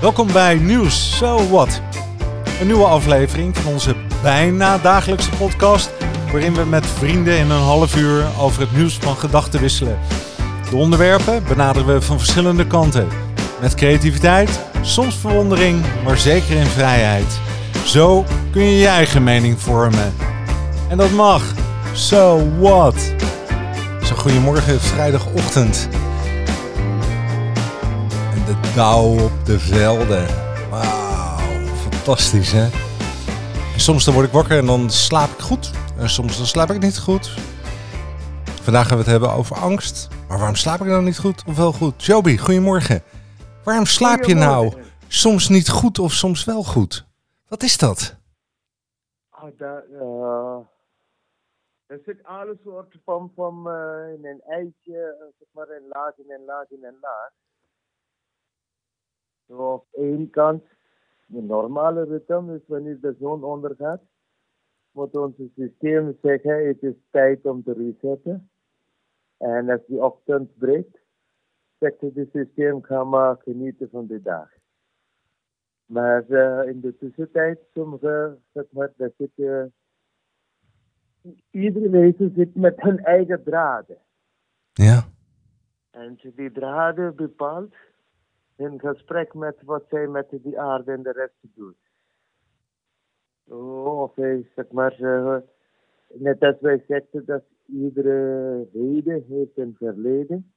Welkom bij Nieuws So What. Een nieuwe aflevering van onze bijna dagelijkse podcast, waarin we met vrienden in een half uur over het nieuws van gedachten wisselen. De onderwerpen benaderen we van verschillende kanten. Met creativiteit, soms verwondering, maar zeker in vrijheid. Zo kun je je eigen mening vormen. En dat mag. So what? Zo goedemorgen, vrijdagochtend. En de dauw op de velden. Wauw, fantastisch hè? En soms dan word ik wakker en dan slaap ik goed. En soms dan slaap ik niet goed. Vandaag gaan we het hebben over angst. Maar waarom slaap ik dan niet goed of wel goed? Joby, goedemorgen. Waarom slaap je nou soms niet goed of soms wel goed? Wat is dat? Ah, daar, eh, er zit alle soorten van, van eh, in een eitje, zeg maar, een laag in een laag in een laag. Zo op één kant, de normale ritme is wanneer de zon ondergaat, moet ons systeem zeggen, het is tijd om te resetten. En als die ochtend breekt, zegt het systeem, ga maar genieten van de dag. Maar eh, in de tussentijd, sommige, zeg maar, dat zit, eh, iedere wezen zit met hun eigen draden. Ja. En die draden bepaalt in gesprek met wat zij met die aarde en de rest doet. Oh, Of hij, zeg maar, eh, net als wij zeggen dat iedere heden heeft een verleden,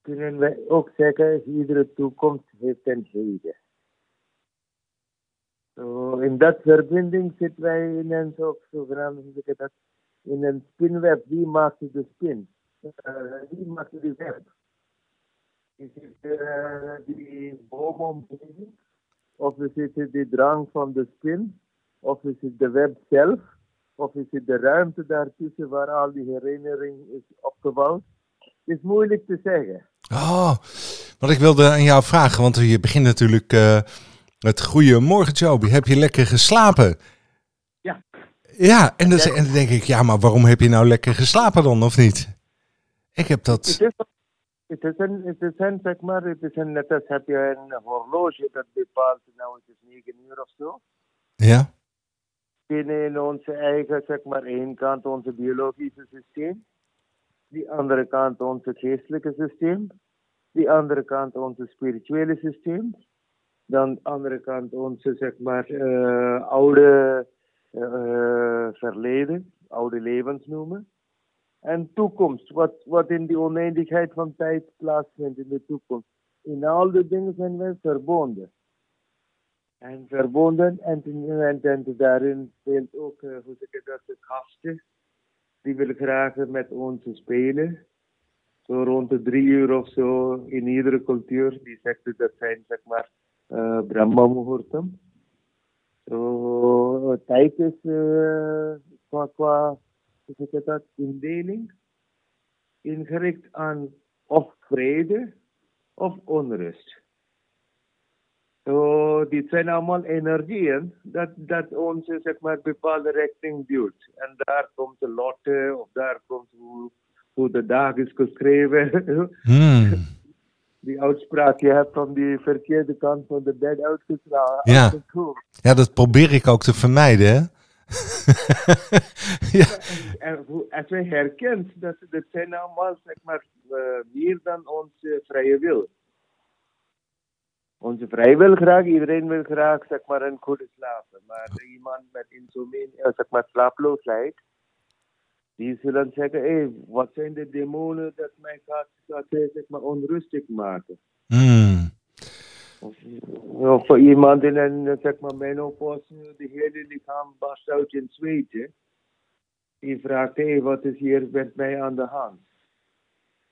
kunnen wij ook zeggen iedere toekomst heeft een heden. Zo, in dat verbinding zitten wij in een zo, zogenaamde, dat, in een spinweb. Wie maakt de spin? Eh, wie maakt die web? Is het eh, die boomomgeving? Of is het de drang van de spin? Of is het de web zelf? Of is het de ruimte daartussen waar al die herinnering is opgebouwd? is moeilijk te zeggen. Oh, wat ik wilde aan jou vragen, want je begint natuurlijk eh met goeiemorgen Joby. Heb je lekker geslapen? Ja. Ja, en dan, en dan denk ik, ja, maar waarom heb je nou lekker geslapen dan, of niet? Ik heb dat... Het is, het is een, het is een, zeg maar, het is een, net als heb je een horloge dat bepaalt, nou het is negen uur of zo. Ja? binnen onze eigen, zeg maar, één kant onze biologische systeem, die andere kant onze geestelijke systeem, die andere kant onze spirituele systeem, dan de andere kant onze, zeg maar, eh, oude eh, verleden, oude levens noemen. En toekomst, wat, wat in die oneindigheid van tijd plaatsvindt in de toekomst. In al die dingen zijn wij verbonden. En verbonden en, en, en daarin speelt ook, eh, hoe zeg ik dat, de gasten. Die willen graag met ons spelen. Zo rond de drie uur of zo in iedere cultuur. Die zegt dat zijn, zeg maar, eh Brahma Muhurtam. Zo, tijd is eh, qua, qua, zeg ik dat, indeling. Ingericht aan of vrede of onrust. Zo, dit zijn allemaal energieën dat, dat ons zeg maar, bepaalde richting duwt. En daar komt de lotte, of daar komt hoe, hoe de dag is geschreven. Hmm. Die uitspraak je hebt van die verkeerde kant van de bed uitgeslagen. Ja. Ja, dat probeer ik ook te vermijden, hè? Ja. En hoe- als wij herkent dat dat zijn allemaal zeg maar, eh, meer dan onze vrije wil. Onze vrije wil graag, iedereen wil graag zeg maar, een goede slapen. Maar iemand met insomnie, eh, zeg maar, slaaploosheid, die zullen zeggen, hé, wat zijn de demonen dat mij gaat, gaat zeg maar, onrustig maken? Hmm. Of, of voor iemand in een, zeg maar, menopauze, de hele lichaam barst uit in zweet. hè. Die vraagt, hé, wat is hier met mij aan de hand?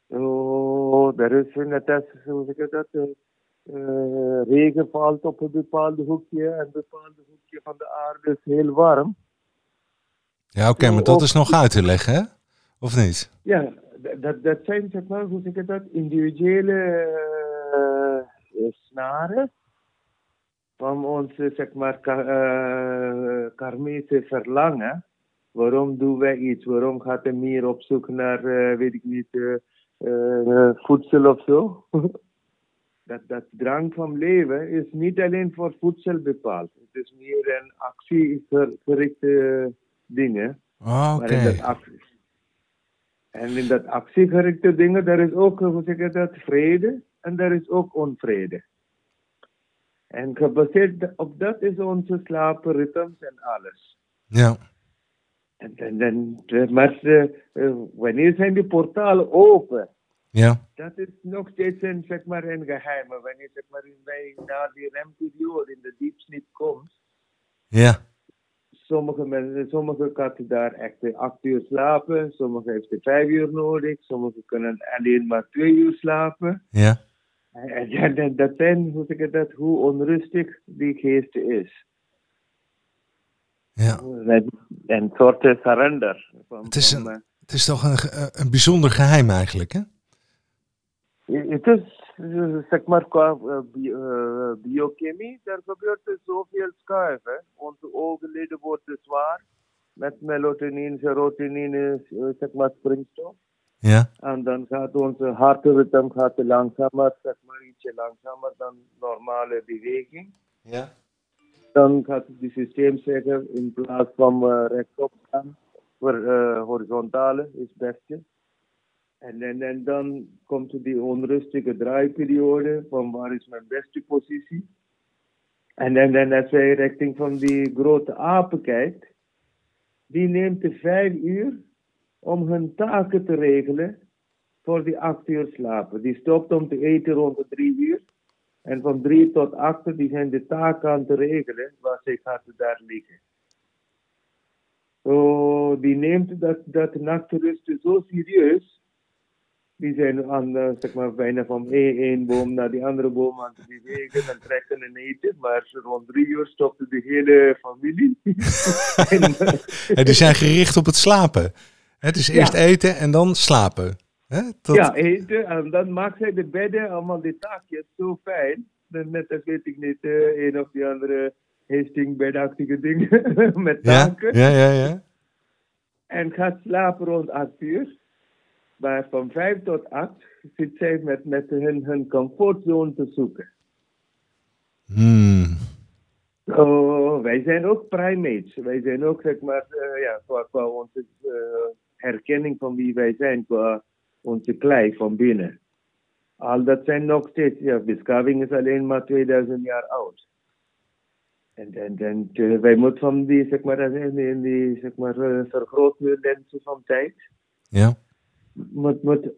Oh, er is net als, hoe zeg ik dat, eh, regen valt op een bepaald hoekje en een bepaald hoekje van de aarde is heel warm. Ja, oké, maar dat is nog uit te leggen, hè? Of niet? Ja, dat, dat zijn, zeg maar, hoe zeg ik dat, individuele eh, snaren van onze, zeg maar, eh, karmische verlangen. Waarom doen wij iets? Waarom gaat een mier op zoek naar, eh, weet ik niet, eh, eh, voedsel of zo? dat, dat drang van leven is niet alleen voor voedsel bepaald. Het is meer een actiegerichte dingen. Ah, Oké. En in dat actiegerichte dingen, daar is ook, hoe zeg je dat, vrede en daar is ook onvrede. En gebaseerd op dat is onze slaapritmes en alles. Ja. En, en, en, eh, maar eh, wanneer zijn die portalen open? Ja. Dat is nog steeds een, zeg maar, een geheim. Wanneer zeg maar, wij naar die remperiode in de diepsleep komt, Ja. sommige mensen, sommige katten daar echt acht uur slapen, sommige heeft vijf uur nodig, sommige kunnen alleen maar twee uur slapen. Ja. En, dat, zijn, hoe zeg ik dat, hoe onrustig die geest is. Ja. En een soort surrender. Van, Het is van, Het is toch een, ge- een bijzonder geheim eigenlijk, hè? eh, Het is, eh, zeg maar, qua eh, bi- eh, biochemie, daar gebeurt er zoveel schuiven. Onze oogleden worden zwaar met melatonine, serotonine, eh, zeg maar, springstof. Ja. En dan gaat onze hartritme gaat langzamer, zeg maar ietsje langzamer dan normale beweging. Ja. Dan gaat het systeem zeggen, in plaats van eh, rechtop gaan, voor eh, horizontale is het beste. En, en, en dan komt die onrustige draaiperiode, van waar is mijn beste positie. En, en, en als wij richting van die grote apen kijkt, die neemt de vijf uur om hun taken te regelen voor die acht uur slapen. Die stopt om te eten rond de drie uur. En van drie tot acht, die zijn de taken aan te regelen, waar zij gaat daar liggen. So, die neemt dat, dat nachtrust zo serieus. Die zijn aan, eh, zeg maar, bijna van één, boom naar die andere boom aan te bewegen en trekken en eten. Maar rond drie uur stopte de hele familie. en, die zijn gericht op het slapen. Het is eerst Ja. eten en dan slapen. Hè? Dat, Ja, eten. En dan maakt zij de bedden, allemaal die taakjes, zo fijn. Dan Net als weet ik niet, eh, een of die andere hastingbedachtige dingen met taken. ja, ja, ja. En gaat slapen rond 8 uur. Maar van 5 tot 8 zit zij met, met hun, hun comfortzone te zoeken. Hmm. Oh, wij zijn ook primates. Wij zijn ook, zeg maar, eh, ja, qua, qua onze eh, herkenning van wie wij zijn, qua onze klei van binnen. Al dat zijn nog steeds, ja, beschaving is alleen maar 2000 jaar oud. En, en, en eh, wij moeten van die, zeg maar, in die, zeg maar, eh, vergrootlensen van tijd, Ja. moet, moet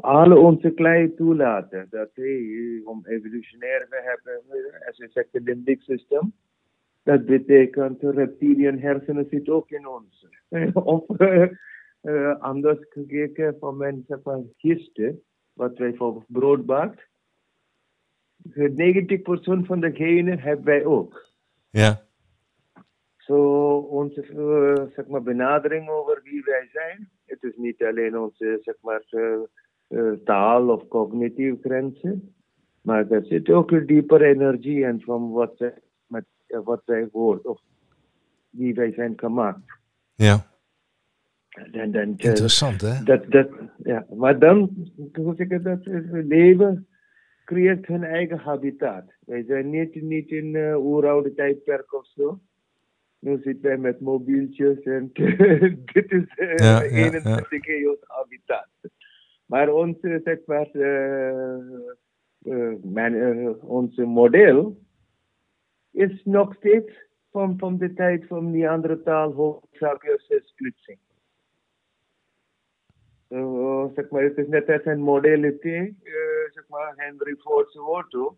alle onze klei toelaten. Dat hey, om evolutionair te hebben, eh, als je zegt, het limbic system. Dat betekent reptilian hersenen zit ook in ons. of eh, eh, anders gekeken van mijn zeg maar, gisten, wat wij voor brood bakt. 90% van de genen hebben wij ook. Ja. Zo onze eh, zeg maar, benadering over wie wij zijn. Het is niet alleen onze zeg maar, eh, eh, taal of cognitieve grenzen. Maar er zit ook een diepere energie in van wat met, eh, wat zij hoort of wie wij zijn gemaakt. Ja. Eh, Interessant, hè? dat, dat, ja. Maar dan, hoe zeg ik dat, leven creëert hun eigen habitat. Wij zijn niet, niet in uh, oeroude tijdperk of zo. Nu zitten wij met mobieltjes en dit is uh, Ja, ja, 21 eeuws habitat. Maar onze, zeg maar, uh, man, onze model is nog steeds van, van de tijd van die andere taal, hoofdzakelijk splitsing. Uh, zeg maar, het is net als een modaliteit, uh, zeg maar, Henry Ford's auto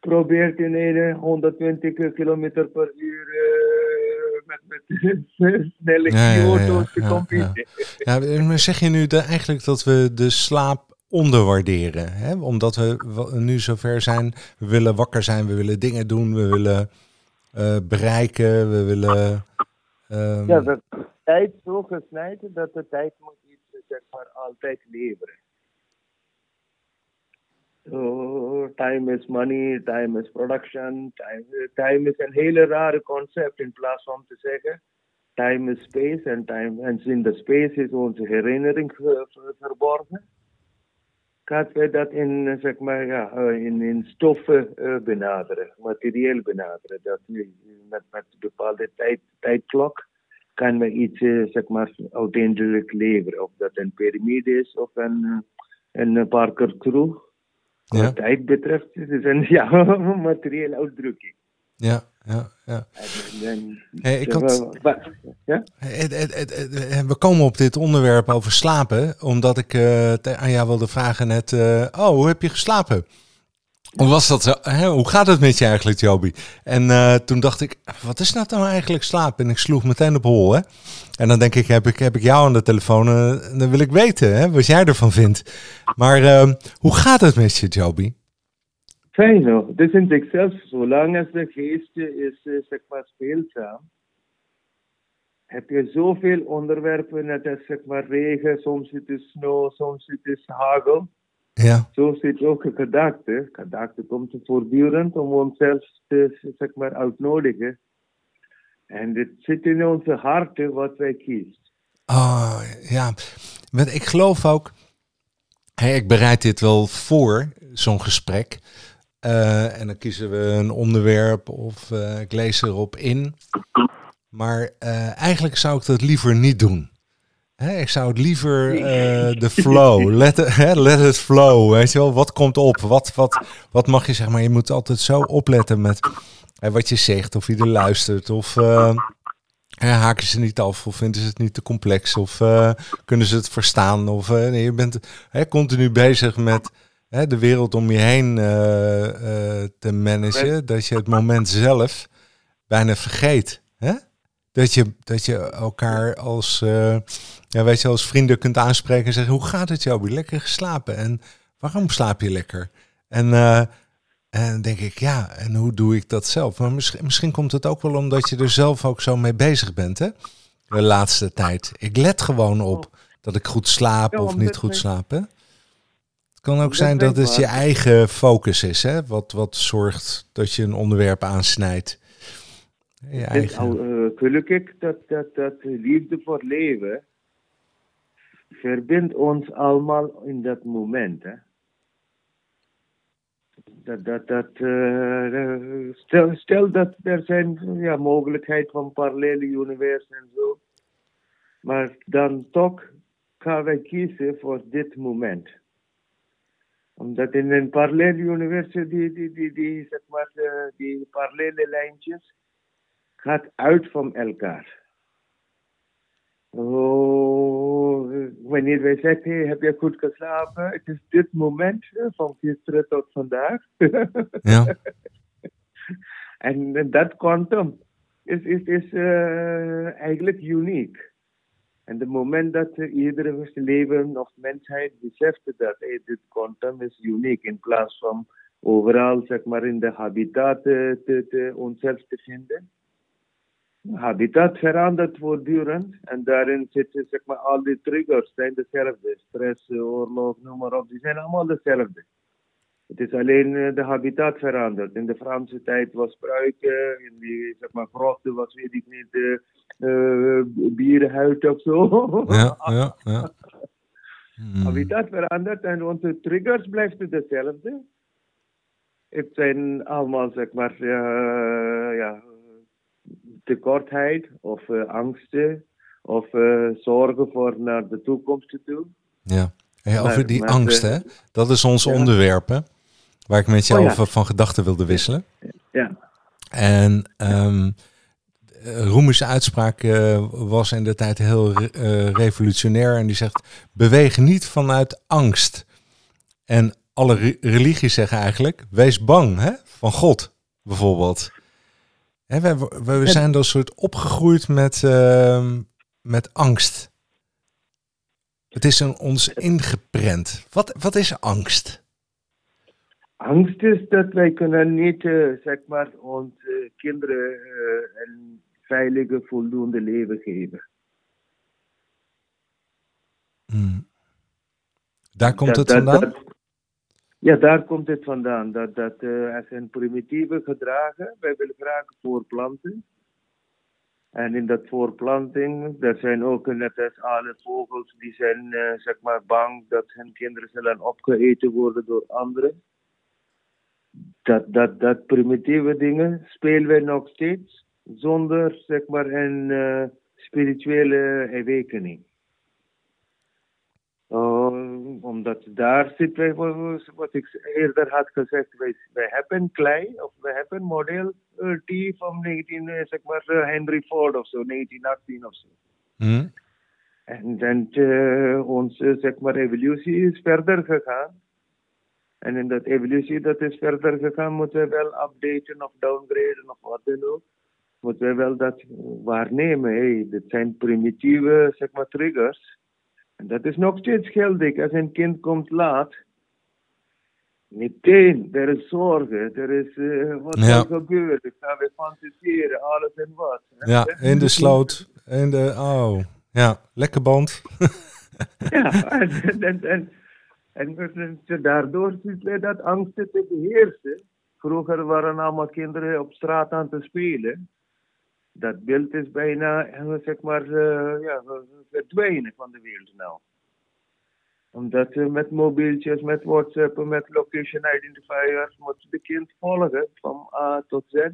probeert in een 120 km per uur uh, met, met snelle Ja, ja, ja, auto's te competen. Ja, maar zeg je nu de, eigenlijk dat we de slaap onderwaarderen? Hè? Omdat we nu zover zijn, we willen wakker zijn, we willen dingen doen, we willen eh, bereiken, we willen... ehm, Ja, de tijd zo gesneden dat de tijd moet zeg maar, altijd leveren. So, time is money, time is production, time, time is een hele rare concept in plaats van te zeggen time is space en time en in de space is onze herinnering ver- ver- verborgen. gaat wij dat in, zeg maar, ja, in, in stoffen benaderen, materieel benaderen. Dat met, met bepaalde tijd, tijdklok kan we iets, zeg maar, uiteindelijk leveren. Of dat een piramide is of een, een Parker Crew. Wat tijd betreft, het is een ja, materiële uitdrukking. Ja, ja, ja. Hey, ik had, ja? We komen op dit onderwerp over slapen, omdat ik uh, aan jou wilde vragen net, uh, oh, hoe heb je geslapen? Hoe was dat? Hè? Hoe gaat het met je eigenlijk, Joby? En uh, toen dacht ik, wat is nou dan eigenlijk slapen? En ik sloeg meteen op hol, hè? En dan denk ik, heb ik, heb ik jou aan de telefoon? Uh, dan wil ik weten hè, wat jij ervan vindt. Maar uh, hoe gaat het met je, Joby? Fijn hoor. Dat vind ik zelf. Zolang als de geest is, uh, zeg maar, speelzaam, heb je zoveel onderwerpen. Net als zeg maar regen, soms is het sneeuw, soms is het hagel. Ja. Zo zit ook een gedachte. Gedachte komt voortdurend om onszelf te zeg maar, uitnodigen. En het zit in onze harten wat wij kiezen. Oh ja, Want ik geloof ook. Hey, ik bereid dit wel voor, zo'n gesprek. Uh, en dan kiezen we een onderwerp of uh, ik lees erop in. Maar uh, eigenlijk zou ik dat liever niet doen ik zou het liever uh, de flow, let, it, let it flow, weet je wel. Wat komt op? Wat, wat, wat mag je, zeg maar, je moet altijd zo opletten met wat je zegt, of wie er luistert, of uh, haken ze niet af, of vinden ze het niet te complex, of uh, kunnen ze het verstaan, of nee, je bent continu bezig met de wereld om je heen te managen, dat je het moment zelf bijna vergeet. Hè? Dat je, dat je elkaar als, uh, ja, weet je, als vrienden kunt aanspreken en zeggen: Hoe gaat het jou? Heb je lekker geslapen? En waarom slaap je lekker? En, uh, en denk ik, ja, en hoe doe ik dat zelf? Maar misschien, misschien komt het ook wel omdat je er zelf ook zo mee bezig bent, hè? De laatste tijd. Ik let gewoon op dat ik goed slaap of niet goed slaap. Hè? Het kan ook zijn dat het je eigen focus is, hè? Wat, wat zorgt dat je een onderwerp aansnijdt. Ja, al, uh, gelukkig dat, dat, dat liefde voor leven verbindt ons allemaal in dat moment. Hè? Dat, dat, dat, uh, stel, stel dat er zijn ja, mogelijkheid van parallele universen en zo. Maar dan toch gaan wij kiezen voor dit moment. Omdat in een parallele universum, die, die, die, die, zeg maar, uh, die parallele lijntjes, gaat uit van elkaar. Oh, wanneer wij zeggen, heb je goed geslapen? Het is dit moment, van gisteren tot vandaag. ja. en dat quantum is, is, is uh, eigenlijk uniek. En het moment dat uh, iedere leven of mensheid beseft dat hey, dit quantum is uniek, in plaats van overal zeg maar, in de habitat te, te, onszelf te vinden, habitat verandert voortdurend en daarin zitten zeg maar al die triggers zijn dezelfde. Stress, oorlog, noem maar op, die zijn allemaal dezelfde. Het is alleen uh, de habitat veranderd. In de Franse tijd was spruiken, in die zeg maar grotten was weet ik niet, uh, uh, bierenhuid of zo. Ja, ja, ja. Hmm. Habitat verandert en onze triggers blijven dezelfde. Het zijn allemaal zeg maar ja, tekortheid of uh, angsten of uh, zorgen voor naar de toekomst toe. Ja, hey, over die angst, hè? Dat is ons ja. onderwerp, hè? Waar ik met jou oh, ja. over van gedachten wilde wisselen. Ja. En um, uitspraak uh, was in de tijd heel uh, revolutionair. En die zegt, beweeg niet vanuit angst. En alle re religies zeggen eigenlijk, wees bang hè? van God, bijvoorbeeld we, we, zijn dan soort opgegroeid met, uh, met angst. Het is in ons ingeprent. Wat, wat is angst? Angst is dat wij kunnen niet, uh, zeg maar, onze kinderen uh, een veilige, voldoende leven geven. Hmm. Daar komt dat, het vandaan? Dat, ja, daar komt het vandaan. Dat, dat uh, er zijn primitieve gedragen. Wij willen graag voorplanten. En in dat voorplanting, er zijn ook net als alle vogels die zijn uh, zeg maar bang dat hun kinderen zullen opgegeten worden door anderen. Dat, dat, dat primitieve dingen spelen we nog steeds zonder zeg maar een uh, spirituele awakening. Uh, omdat daar zit wat ik eerder had gezegd, wij, wij hebben klei, of wij hebben model uh, T van 19, uh, zeg maar, Henry Ford of zo, 1918 of zo. Mm. En dan onze, zeg maar, evolutie is verder gegaan. En in dat evolutie dat is verder gegaan, moeten we wel updaten of downgraden of wat dan ook. Moeten we wel dat waarnemen. Hey, dit zijn primitieve, zeg maar, triggers en dat is nog steeds geldig. Als een kind komt laat, meteen, er is zorgen, er is uh, wat ja. er gebeurt. Ik ga weer fantaseren, alles en wat. Ja, in de sloot, in de, oh, ja, lekker band. ja, en, en, en, en, en daardoor zitten dat angsten te beheersen. Vroeger waren allemaal kinderen op straat aan te spelen dat beeld is bijna, zeg maar, uh, ja, van de wereld nou. Omdat met mobieltjes, met WhatsApp, met location identifiers moet de kind volgen van A tot Z.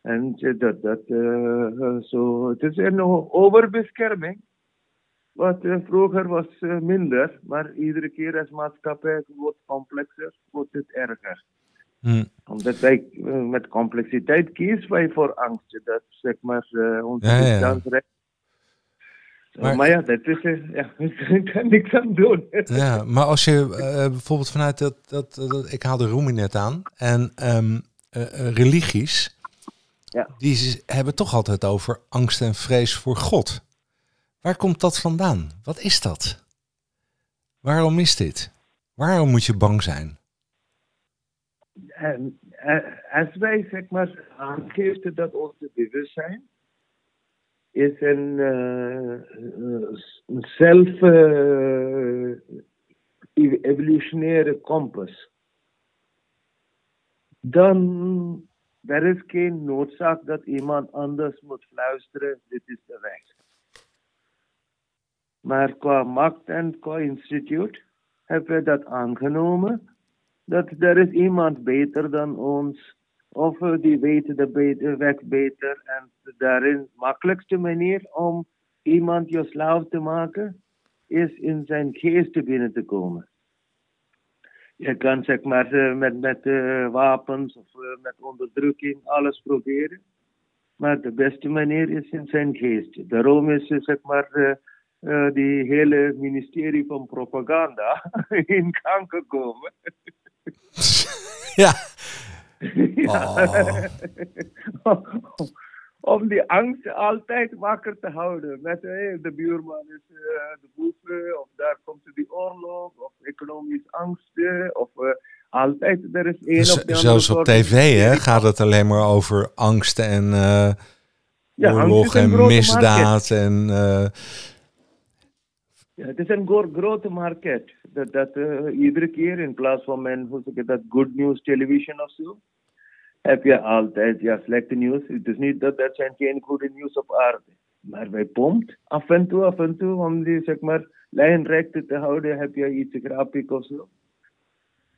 En dat, dat, uh, zo, het is een overbescherming. Wat vroeger was minder, maar iedere keer als maatschappij wordt complexer, wordt het erger. Hmm. Omdat wij uh, met complexiteit kiezen wij voor angst. Dat zeg maar uh, ons ja, ja. Maar, maar, ja, dat is ja, ik kan niks aan doen. Ja, maar als je uh, bijvoorbeeld vanuit dat, dat, dat, ik haalde Rumi net aan en um, religies, ja. die hebben toch altijd over angst en vrees voor God. Waar komt dat vandaan? Wat is dat? Waarom is dit? Waarom moet je bang zijn? En, als wij zeg maar aangeven dat onze bewustzijn is een, uh, een zelf uh, evolutionaire kompas, dan er is geen noodzaak dat iemand anders moet fluisteren, dit is de weg. Maar qua macht en qua instituut hebben we dat aangenomen dat er is iemand beter dan ons. Of die weet de weg beter. En daarin makkelijkste manier om iemand je slaaf te maken, is in zijn geest binnen te komen. Je kan zeg maar eh, met, met uh, wapens of met onderdrukking alles proberen. Maar de beste manier is in zijn geest. Daarom is zeg maar die hele ministerie van propaganda in gang gekomen. ja. Oh. Om die angst altijd wakker te houden. Met hey, de buurman is uh, de boeven, of daar komt die oorlog, of economisch angsten, of uh, altijd er is één op de Zelfs op tv hè, gaat het alleen maar over angst en uh, ja, oorlog en misdaad en ja, het is een grote market. Dat, dat uh, iedere keer in plaats van men, hoe zeg je dat, good news television of zo, heb je altijd ja, slechte nieuws. Het is niet dat dat zijn geen goede nieuws op aarde. Maar bij pompt, af en toe, af en toe, om die zeg maar lijnrecht te houden, heb je iets grappig of zo.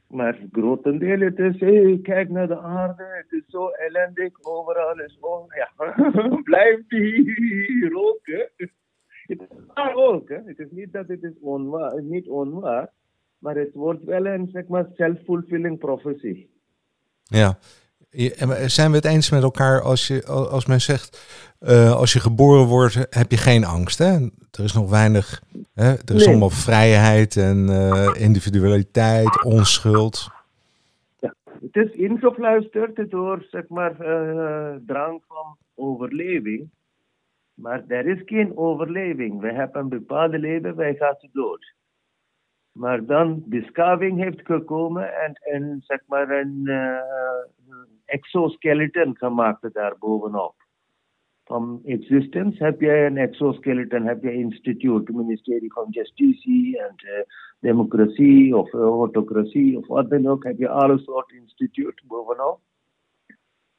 Maar grotendeel, het is, hey, kijk naar de aarde, het is zo ellendig, overal is, oh ja, blijft hier roken. Het is waar ook. Hè? Het is niet dat het is onwaar, niet onwaar, maar het wordt wel een zeg maar, self-fulfilling prophecy. Ja. Zijn we het eens met elkaar als, je, als men zegt, uh, als je geboren wordt, heb je geen angst? Hè? Er is nog weinig, hè? er is allemaal vrijheid en uh, individualiteit, onschuld. Ja, het is ingefluisterd door zeg maar, uh, drang van overleving. Maar er is geen overleving. We hebben een bepaalde leven, wij gaan dood. Maar dan beschaving heeft gekomen en, en zeg maar een uh, exoskeleton gemaakt daar bovenop. Van existence heb je een exoskeleton, heb je instituut, ministerie van justitie en uh, democratie of autocratie of wat dan ook, heb je alle soorten instituut bovenop.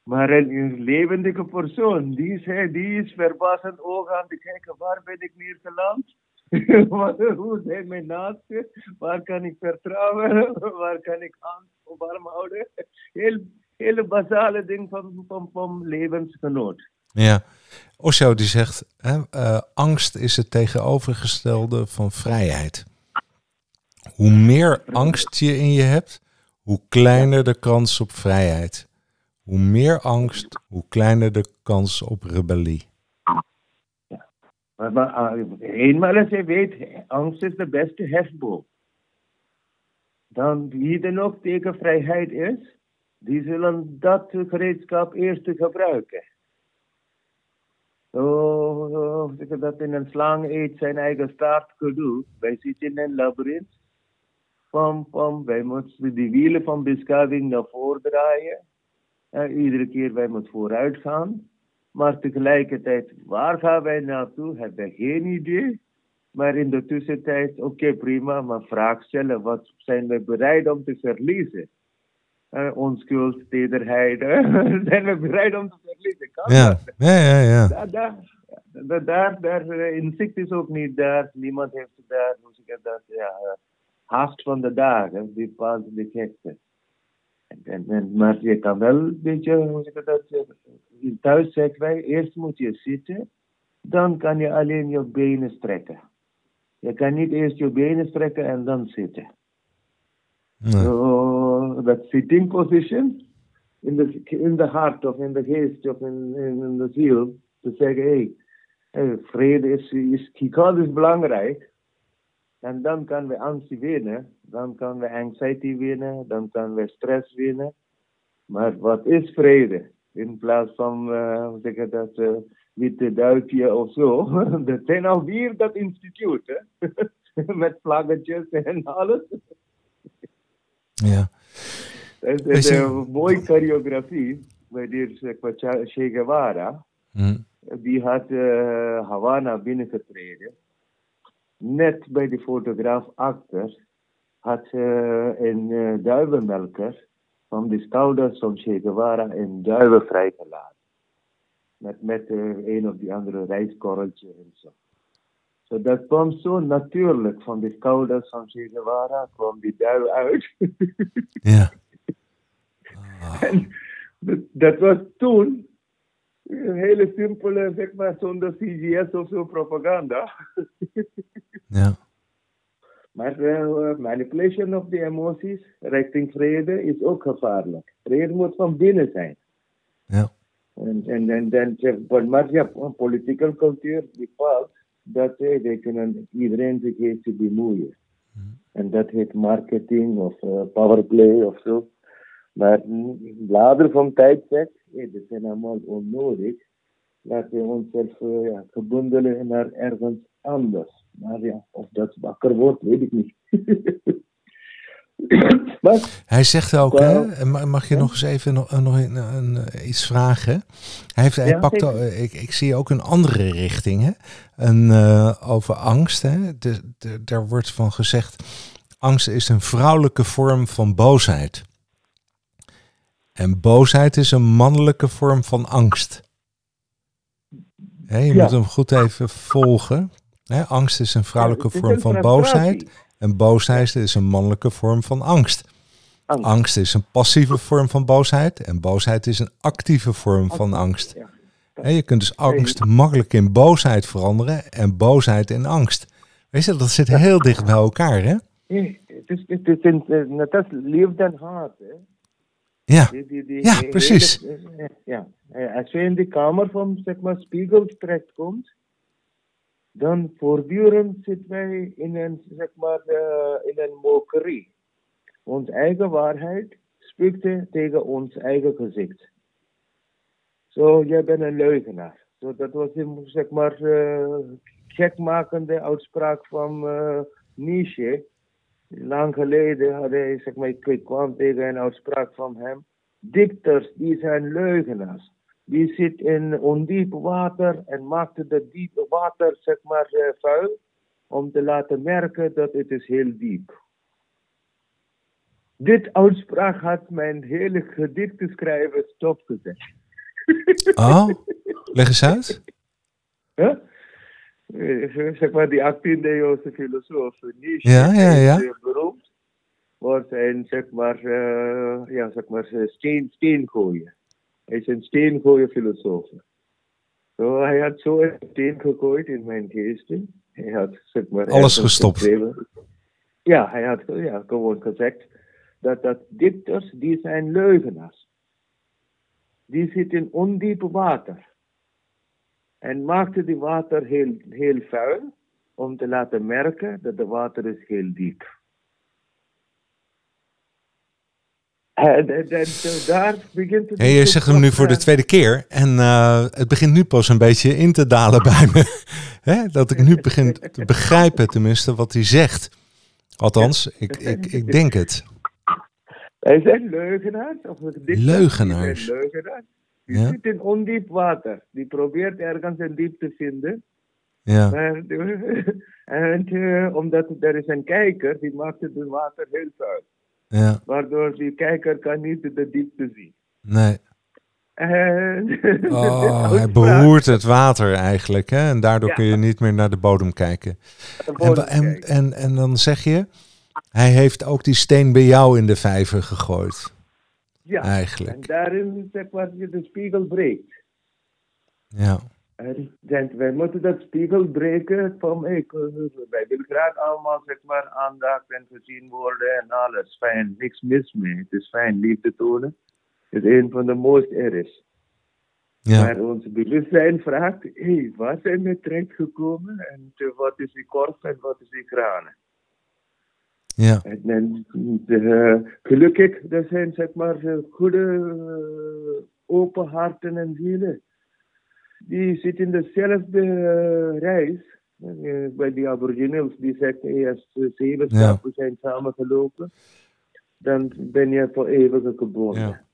Maar een levendige persoon, die is, die is verbazend ook aan te kijken, waar ben ik nu geland? Hoe zijn mijn naasten? Waar kan ik vertrouwen? Waar kan ik hand op arm houden? Heel, hele basale ding van, van, van levensgenoot. Ja, Osho die zegt, hè, uh, angst is het tegenovergestelde van vrijheid. Hoe meer angst je in je hebt, hoe kleiner de kans op vrijheid. Hoe meer angst, hoe kleiner de kans op rebellie. Ja. Maar, eenmaal als je weet, angst is de beste hefboom. Dan wie er nog tegen vrijheid is, die zullen dat gereedschap eerst gebruiken. Zo, oh, dat in een slang eet zijn eigen staart gedoe. Wij zitten in een labyrint. Pam, pam, wij moeten de wielen van beschaving naar voren draaien. Uh, iedere keer wij moeten vooruit gaan. Maar tegelijkertijd, waar gaan wij naartoe? Hebben we geen idee. Maar in de tussentijd, oké prima, maar vraag stellen, wat zijn we bereid om te verliezen? Uh, onschuld, tederheid, zijn we bereid om te verliezen? Kan ja. ja, ja, ja. Daar, daar, daar, daar, eh, inzicht is ook niet daar. Niemand heeft daar, hoe zeg ik dat, ja, haast van de dagen, die bepaalt de gekte. En, en, maar je kan wel een beetje, hoe zeg ik dat, thuis zeggen wij, eerst moet je zitten, dan kan je alleen je benen strekken. Je kan niet eerst je benen strekken en dan zitten. Nee. So, that sitting position, in the, in the heart of, in the geest of, in, in, in the ziel, te zeggen, hé, hey, vrede is, is, is belangrijk. En dan kan we angst winnen, dan kan we anxiety winnen, dan kan we stress winnen. Maar wat is vrede? In plaats van, uh, hoe zeg je dat, uh, witte duifje of zo. dat zijn alweer dat instituut, hè? Met vlaggetjes en alles. Ja. Dat is een mooie choreografie bij de Che Guevara. Hmm. Die had uh, Havana binnengetreden net bij de fotograaf achter had uh, een uh, duivenmelker van de schouders van Che Guevara een duiven vrijgelaten. Met, met uh, een of die andere rijstkorreltje en zo. So dat kwam zo natuurlijk van de schouders van Che Guevara, kwam die uit. ja. Oh. En dat was toen een hele simpele, zeg maar, zonder CGS of zo propaganda. ja. Maar uh, manipulation of the emoties richting vrede is ook gevaarlijk. Vrede moet van binnen zijn. Ja. En, en, en, en maar ja, politieke cultuur bepaalt dat uh, they kunnen iedereen zich heeft bemoeien. Mm. En dat heet marketing of uh, powerplay of zo. Maar later van tijd zegt, hey, dat zijn allemaal onnodig. Laten we onszelf uh, ja, gebundelen naar ergens anders. Maar ja, of dat wakker wordt, weet ik niet. maar, Hij zegt ook, hè, mag je nog eens even nog, nog een, een, iets vragen? Hij, heeft, hij ja, pakt, al, ik, ik zie ook een andere richting, hè? Een, uh, over angst. Hè? De, de, daar wordt van gezegd, angst is een vrouwelijke vorm van boosheid. En boosheid is een mannelijke vorm van angst. je moet hem goed even volgen. angst is een vrouwelijke vorm van boosheid. En boosheid is een mannelijke vorm van angst. angst. is een passieve vorm van boosheid. En boosheid is een actieve vorm van angst. je kunt dus angst makkelijk in boosheid veranderen. En boosheid in angst. Weet je, dat zit heel dicht bij elkaar, hè? het is, het is, het is liefde en haat, hè? Ja, die, die, die, ja precies. Hele, ja. Als je in de kamer van zeg maar, spiegels terechtkomt, dan voortdurend zitten wij in een, zeg maar, uh, in een mokerie. Onze eigen waarheid spreekt tegen ons eigen gezicht. Zo, jij bent een leugenaar. Zo, dat was een, zeg maar, uh, gekmakende uitspraak van uh, Nietzsche lang geleden had hij, zeg maar, ik kwam tegen een uitspraak van hem. Dichters, die zijn leugenaars. Die zitten in ondiep water en maakten het diepe water, zeg maar, uh, vuil. Om te laten merken dat het is heel diep. Dit uitspraak had mijn hele gedichtenschrijver stopgezet. Oh, leg eens uit. Huh? Eh, Zeg maar die 18e eeuwse filosoof Nietzsche Ja, ja, ja. is beroemd voor zijn zeg maar, eh, ja, zeg maar steen, steengooien. Hij is een steengooien filosoof. Zo, hij had zo een steen gegooid in mijn geesten. Hij had zeg maar Alles gestopt. geschreven. Ja, hij had ja, gewoon gezegd dat, dat dichters, die zijn leugenaars. Die zitten ondiep water. En maakte die water heel, heel vuil om te laten merken dat de water is heel diep. En, en- en daar begint het. Je zegt hem nu voor de tweede keer en eh, het begint nu pas een beetje in te dalen bij me. Hè? Dat ik nu begin te begrijpen tenminste wat hij zegt. Althans, ik, ik, ik denk het. Hij zijn leugenaars. Of Leugenaars. Leugenaars. Die Ja. zit in ondiep water. Die probeert ergens een diep te vinden. Ja, Maar, en eh, omdat er is een kijker, die maakt het water heel vuil. ja, Waardoor die kijker kan niet de diepte zien. nee. En Oh, hij beroert het water eigenlijk. Hè? En daardoor Ja. kun je niet meer naar de bodem kijken. En, Gewoon wa- en, kijken. en, en dan zeg je, hij heeft ook die steen bij jou in de vijver gegooid. Ja, en Eigenlijk. daarin zeg maar, je de spiegel breekt. Ja, En dan, wij moeten dat spiegel breken van, ik, eh, wij willen graag allemaal zeg maar, aandacht en gezien worden en alles. Fijn, niks mis mee. Het is fijn liefde tonen. Het is een van de mooist er is. ja, Maar ons bewustzijn vraagt, hey, waar zijn we terecht gekomen en wat is die korf en wat is die kranen? Ja, En, en eh, gelukkig, er zijn zeg maar eh, goede, eh, open harten en zielen. Die zitten in dezelfde reis. Bij die aboriginals, die zeggen, als zeven stappen zijn samengelopen, dan ben je voor eeuwig geboren. ja.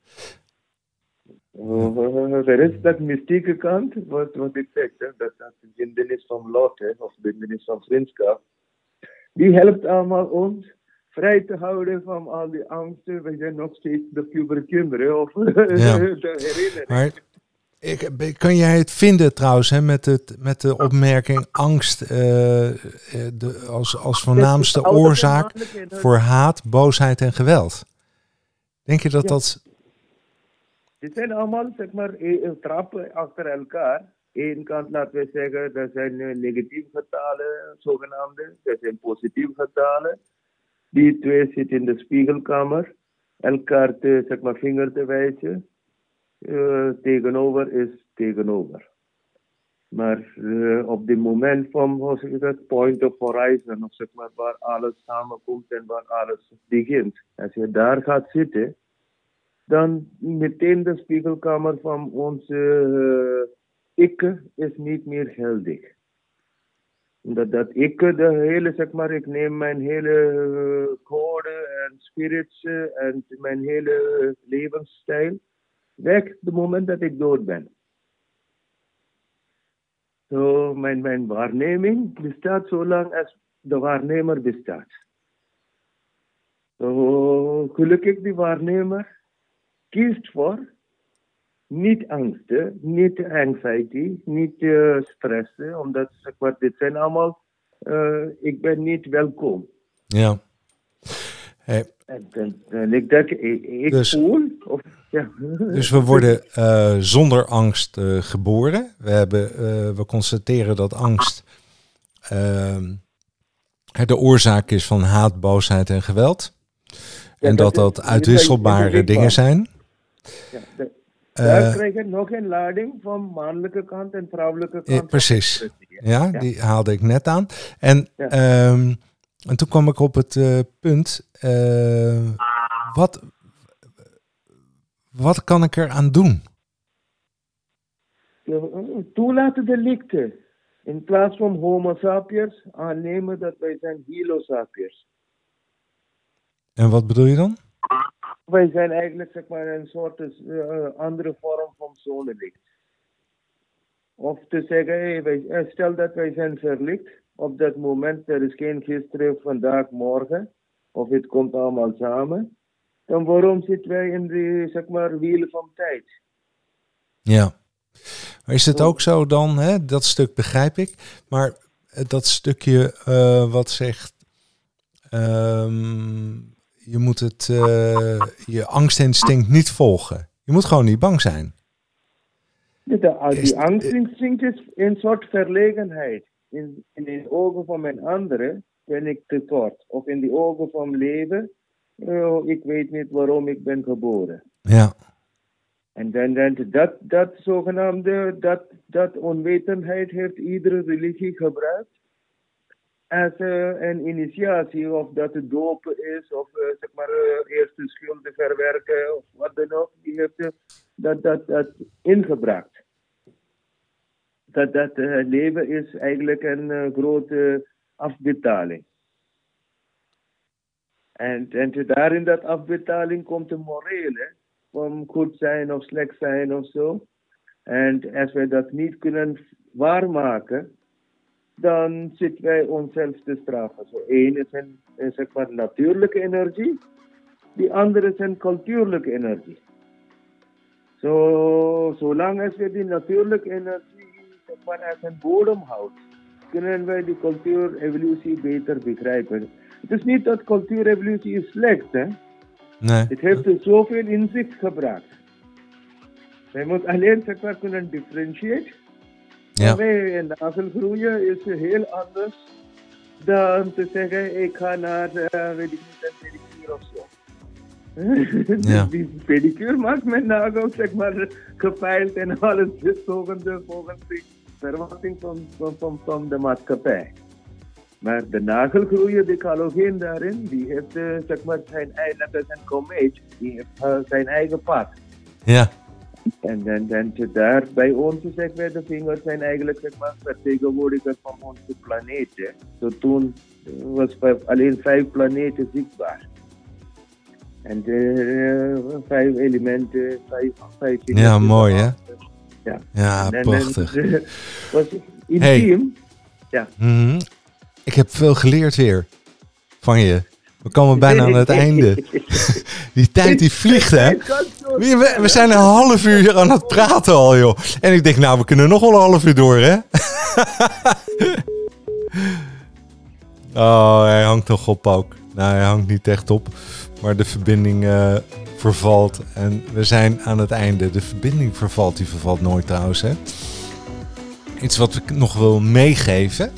Oh, er is dat mystieke kant, wat, wat ik zeg, hè, dat, dat bindenis van lot, hè, of bindenis van vriendschap. Die helpt allemaal ons vrij te houden van al die angsten. We zijn nog steeds de puberkinderen, of Ja. de herinnering. Maar ik, kan jij het vinden trouwens hè, met, het, met de opmerking angst eh, eh, de, als, als voornaamste oorzaak voor haat, boosheid en geweld? Denk je dat Ja. dat... Dit zijn allemaal, zeg maar, e- e- trappen achter elkaar. Eén kant, laten we zeggen, dat zijn eh, negatieve getalen, zogenaamde. Dat zijn positieve getalen. Die twee zitten in de spiegelkamer. Elkaar te, zeg maar, vinger te wijzen. Eh, tegenover is tegenover. Maar eh, op dit moment van, hoe zeg dat, point of horizon, of zeg maar, waar alles samenkomt en waar alles begint. Als je daar gaat zitten, dan meteen de spiegelkamer van onze uh, ik is niet meer geldig. Omdat dat ik, de hele, zeg maar, ik neem mijn hele eh, code en spirits eh, en mijn hele levensstijl weg het moment dat ik dood ben. Zo, mijn, mijn waarneming bestaat zolang als de waarnemer bestaat. Zo, gelukkig die waarnemer kiest voor niet angsten, niet anxiety, niet uh, stressen, omdat zeg maar, dit zijn allemaal, uh, ik ben niet welkom. Ja. Hey. En, ik denk, ik, ik Dus- voel, of, ja. Dus we worden eh, zonder angst eh, geboren. We, hebben, eh, we constateren dat angst de oorzaak is van haat, boosheid en geweld. Ja, en dat dat dat is- uitwisselbare dingen zijn. Ja, daar Eh, krijg je nog een lading van mannelijke kant en vrouwelijke eh, kant. precies. Ja, Ja. die haalde ik net aan. En, Ja. ehm, en toen kwam ik op het eh, punt, wat, wat kan ik eraan doen? Toelaten delicten. In plaats van homo sapiens aannemen dat wij zijn hilo sapiens. En wat bedoel je dan? Wij zijn eigenlijk zeg maar, een soort eh, andere vorm van zonnelicht. Of te zeggen, hey, wij, eh, stel dat wij zijn verlicht. Op dat moment, er is geen gisteren, vandaag, morgen. Of het komt allemaal samen. dan waarom zitten wij in de zeg maar, wielen van tijd? Ja. Maar is het ook zo dan, hè, dat stuk begrijp ik, maar dat stukje uh, wat zegt, um, je moet het, uh, je angstinstinct niet volgen. Je moet gewoon niet bang zijn. De, die angstinstinct is een soort verlegenheid. In, in de ogen van mijn anderen ben ik tekort. Of in de ogen van leven, oh, ik weet niet waarom ik ben geboren. Ja. En dan, dan, dat, dat zogenaamde, dat, dat onwetendheid heeft iedere religie gebruikt als een initiatie, of dat het dopen is, of uh, zeg maar uh, eerste schulden verwerken, of wat dan ook, die heeft dat, dat, dat ingebracht. Dat, dat leven is eigenlijk een grote afbetaling. En, en daar in dat afbetaling komt de morele, om goed zijn of slecht zijn of zo. En als wij dat niet kunnen waarmaken, dan zitten wij onszelf te straffen. Zo één is een zeg maar, natuurlijke energie, die andere is een cultuurlijke energie. Zo, zolang als we die natuurlijke energie zeg maar, als een bodem houden, kunnen wij die cultuurevolutie beter begrijpen. Het is niet dat cultuurevolutie is slecht, hè? Nee. Het heeft dus zoveel inzicht gebracht. Wij moeten alleen zeg maar, kunnen differentiëren ja. Nee, en nagelgroeien is heel anders dan te zeggen, ik ga naar, uh, een pedicure of zo. ja. Die pedicure maakt mijn nagel, zeg maar, gepeild en alles is volgens de, volgens de verwachting van, van, van, van de maatschappij. Maar de nagelgroeier, de calogeen daarin, die heeft uh, zeg maar zijn eigen, net als een komeet, die heeft uh, zijn eigen pad. Ja. En, en, en daar bij ons zeg wij, de vingers zijn eigenlijk zeg maar, vertegenwoordigers van onze planeet. Hè. Zo toen was alleen vijf planeten zichtbaar. En uh, vijf elementen, vijf, vijf Ja, mooi hè? Ja, ja en, prachtig. En, was intiem. Ja. Mm -hmm. Ik heb veel geleerd weer van je. We komen bijna aan het einde. Die tijd die vliegt, hè? We, we zijn een half uur aan het praten al, joh. En ik denk, nou, we kunnen nog wel een half uur door, hè? oh, hij hangt nog op ook. Nou, hij hangt niet echt op. Maar de verbinding uh, vervalt. En we zijn aan het einde. De verbinding vervalt. Die vervalt nooit trouwens, hè? Iets wat ik nog wil meegeven.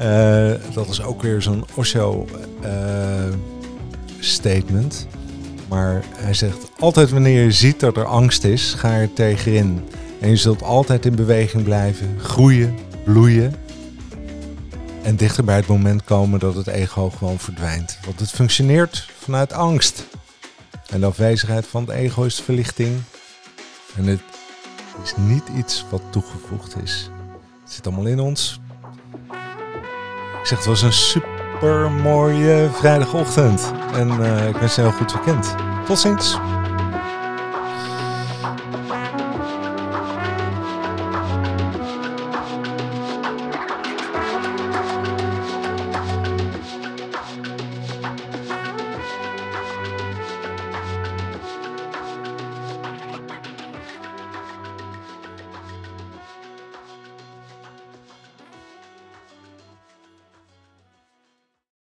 Uh, dat is ook weer zo'n Osho uh, statement. Maar hij zegt altijd wanneer je ziet dat er angst is, ga er tegenin. En je zult altijd in beweging blijven, groeien, bloeien. En dichter bij het moment komen dat het ego gewoon verdwijnt. Want het functioneert vanuit angst. En de afwezigheid van het ego is verlichting. En het is niet iets wat toegevoegd is. Het zit allemaal in ons. Ik zeg, het was een super mooie vrijdagochtend. En uh, ik wens je een heel goed weekend. Tot ziens.